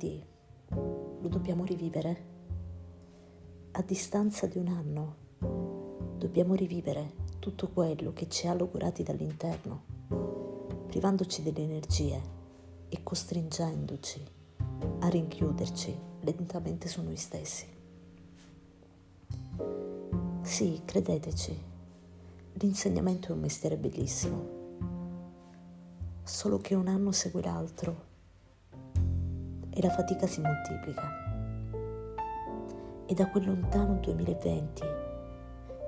quindi lo dobbiamo rivivere. A distanza di un anno dobbiamo rivivere tutto quello che ci ha logorati dall'interno, privandoci delle energie e costringendoci a rinchiuderci lentamente su noi stessi. Sì, credeteci, l'insegnamento è un mestiere bellissimo, solo che un anno segue l'altro e la fatica si moltiplica. E da quel lontano 2020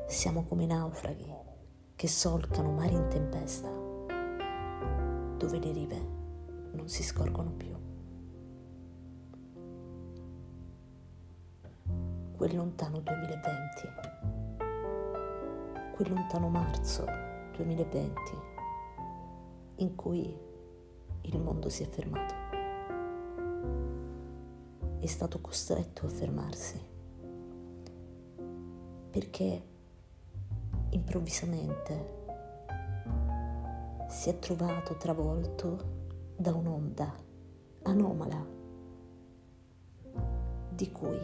siamo come naufraghi che solcano mari in tempesta, dove le rive non si scorgono più. Quel lontano 2020, quel lontano marzo 2020 in cui il mondo si è fermato è stato costretto a fermarsi perché improvvisamente si è trovato travolto da un'onda anomala di cui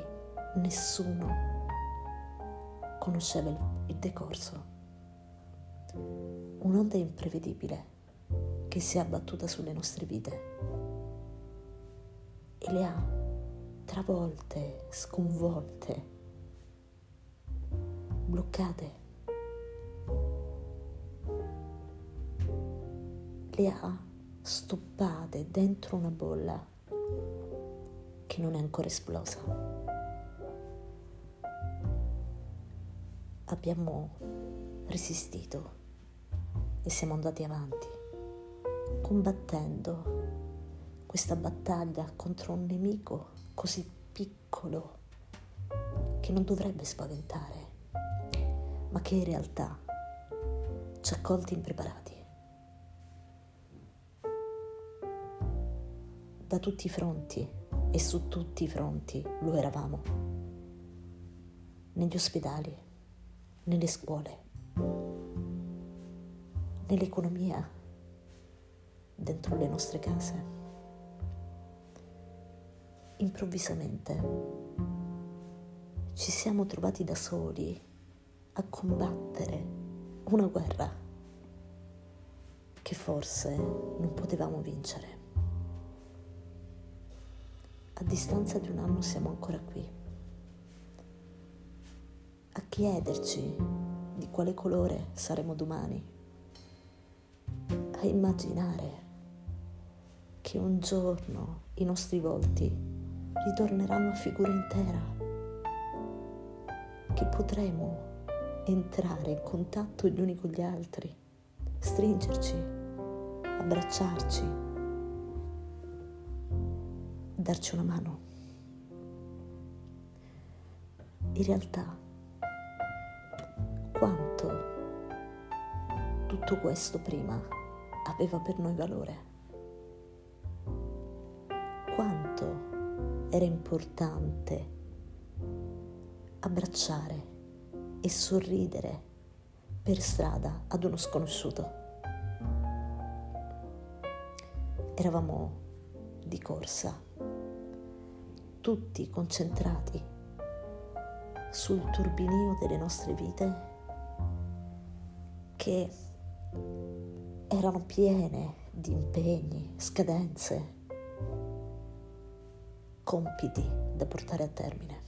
nessuno conosceva il decorso. Un'onda imprevedibile che si è abbattuta sulle nostre vite e le ha travolte, sconvolte, bloccate. Le ha stoppate dentro una bolla che non è ancora esplosa. Abbiamo resistito e siamo andati avanti, combattendo questa battaglia contro un nemico così piccolo che non dovrebbe spaventare, ma che in realtà ci ha colti impreparati. Da tutti i fronti e su tutti i fronti lo eravamo. Negli ospedali, nelle scuole, nell'economia, dentro le nostre case improvvisamente ci siamo trovati da soli a combattere una guerra che forse non potevamo vincere. A distanza di un anno siamo ancora qui, a chiederci di quale colore saremo domani, a immaginare che un giorno i nostri volti ritorneranno a figura intera, che potremo entrare in contatto gli uni con gli altri, stringerci, abbracciarci, darci una mano. In realtà, quanto tutto questo prima aveva per noi valore? Era importante abbracciare e sorridere per strada ad uno sconosciuto. Eravamo di corsa, tutti concentrati sul turbinio delle nostre vite che erano piene di impegni, scadenze, compiti da portare a termine.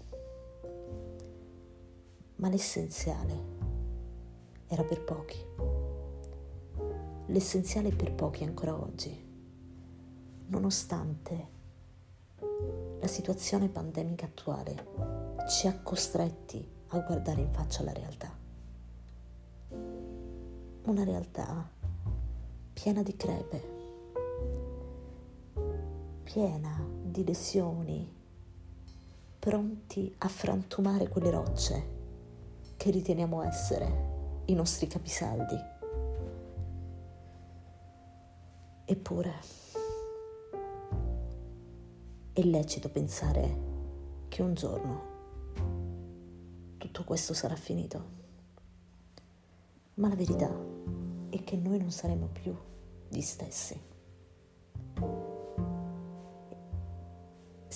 Ma l'essenziale era per pochi. L'essenziale è per pochi ancora oggi, nonostante la situazione pandemica attuale ci ha costretti a guardare in faccia la realtà. Una realtà piena di crepe, piena di lesioni, pronti a frantumare quelle rocce che riteniamo essere i nostri capisaldi. Eppure è lecito pensare che un giorno tutto questo sarà finito. Ma la verità è che noi non saremo più gli stessi.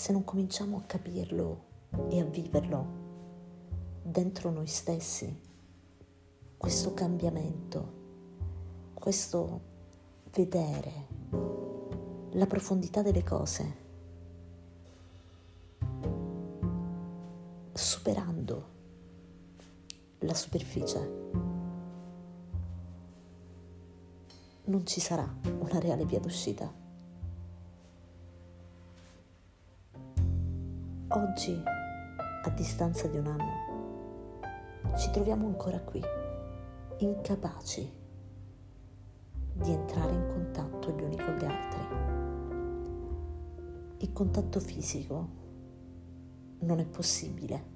Se non cominciamo a capirlo e a viverlo dentro noi stessi, questo cambiamento, questo vedere la profondità delle cose, superando la superficie. Non ci sarà una reale via d'uscita. Oggi, a distanza di un anno, ci troviamo ancora qui, incapaci di entrare in contatto gli uni con gli altri. Il contatto fisico non è possibile.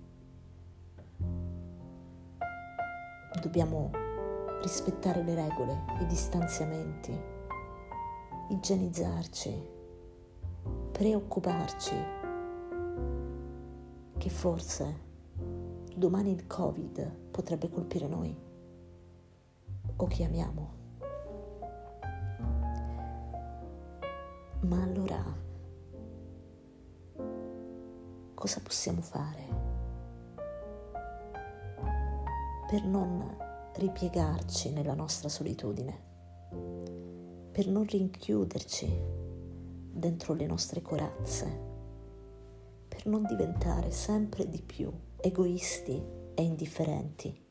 Dobbiamo rispettare le regole, i distanziamenti, igienizzarci, preoccuparci che forse domani il Covid potrebbe colpire noi o chi amiamo. Ma allora cosa possiamo fare per non ripiegarci nella nostra solitudine, per non rinchiuderci dentro le nostre corazze, non diventare sempre di più egoisti e indifferenti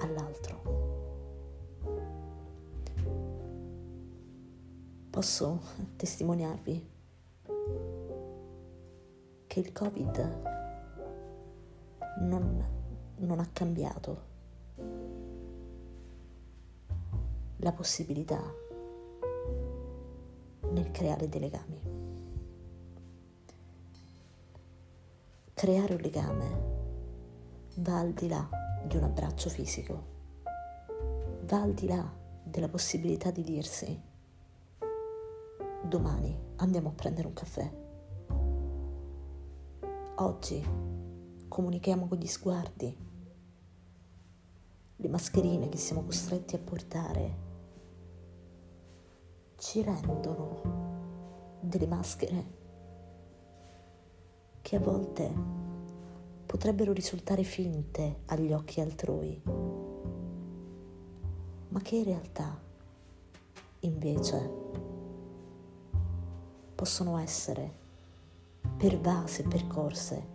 all'altro. posso testimoniarvi che il Covid non, non ha cambiato la possibilità nel creare dei legami. Creare un legame va al di là di un abbraccio fisico, va al di là della possibilità di dirsi domani andiamo a prendere un caffè. Oggi comunichiamo con gli sguardi, le mascherine che siamo costretti a portare ci rendono delle maschere che a volte potrebbero risultare finte agli occhi altrui, ma che in realtà invece possono essere pervase, percorse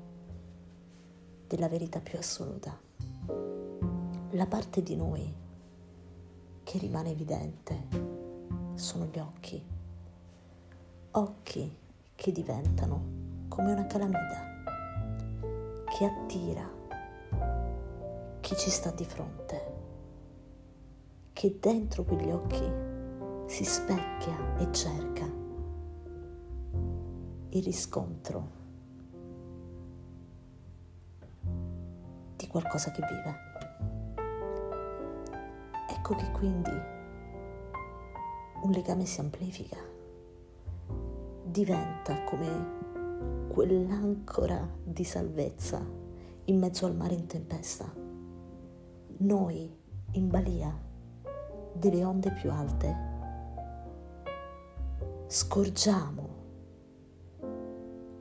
della verità più assoluta. La parte di noi che rimane evidente sono gli occhi, occhi che diventano come una calamita che attira chi ci sta di fronte, che dentro quegli occhi si specchia e cerca il riscontro di qualcosa che vive. Ecco che quindi un legame si amplifica, diventa come quell'ancora di salvezza in mezzo al mare in tempesta. Noi, in balia delle onde più alte, scorgiamo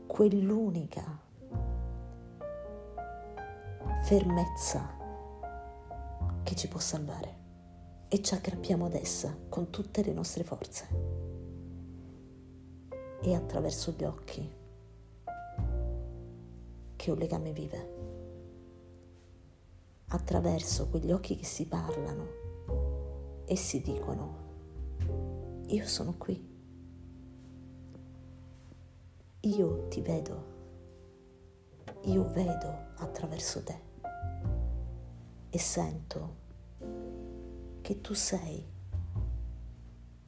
quell'unica fermezza che ci può salvare e ci aggrappiamo ad essa con tutte le nostre forze e attraverso gli occhi che un legame vive. Attraverso quegli occhi che si parlano e si dicono io sono qui. Io ti vedo, io vedo attraverso te. E sento che tu sei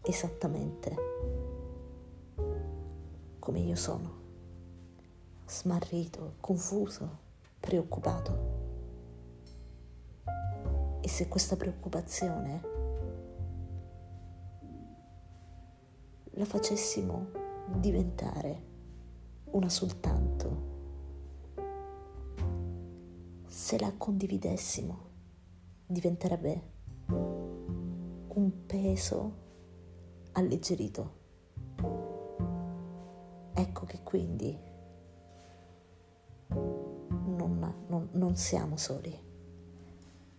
esattamente come io sono, smarrito, confuso, preoccupato. E se questa preoccupazione la facessimo diventare una soltanto. Se la condividessimo, diventerebbe un peso alleggerito. Ecco che quindi non, non, siamo soli.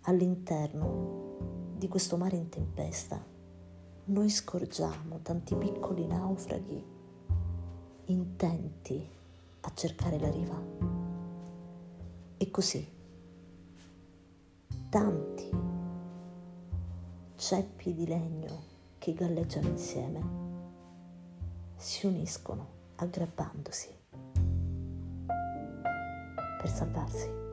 All'interno di questo mare in tempesta noi scorgiamo tanti piccoli naufraghi intenti a cercare la riva. E così tanti ceppi di legno che galleggiano insieme si uniscono aggrappandosi per salvarsi.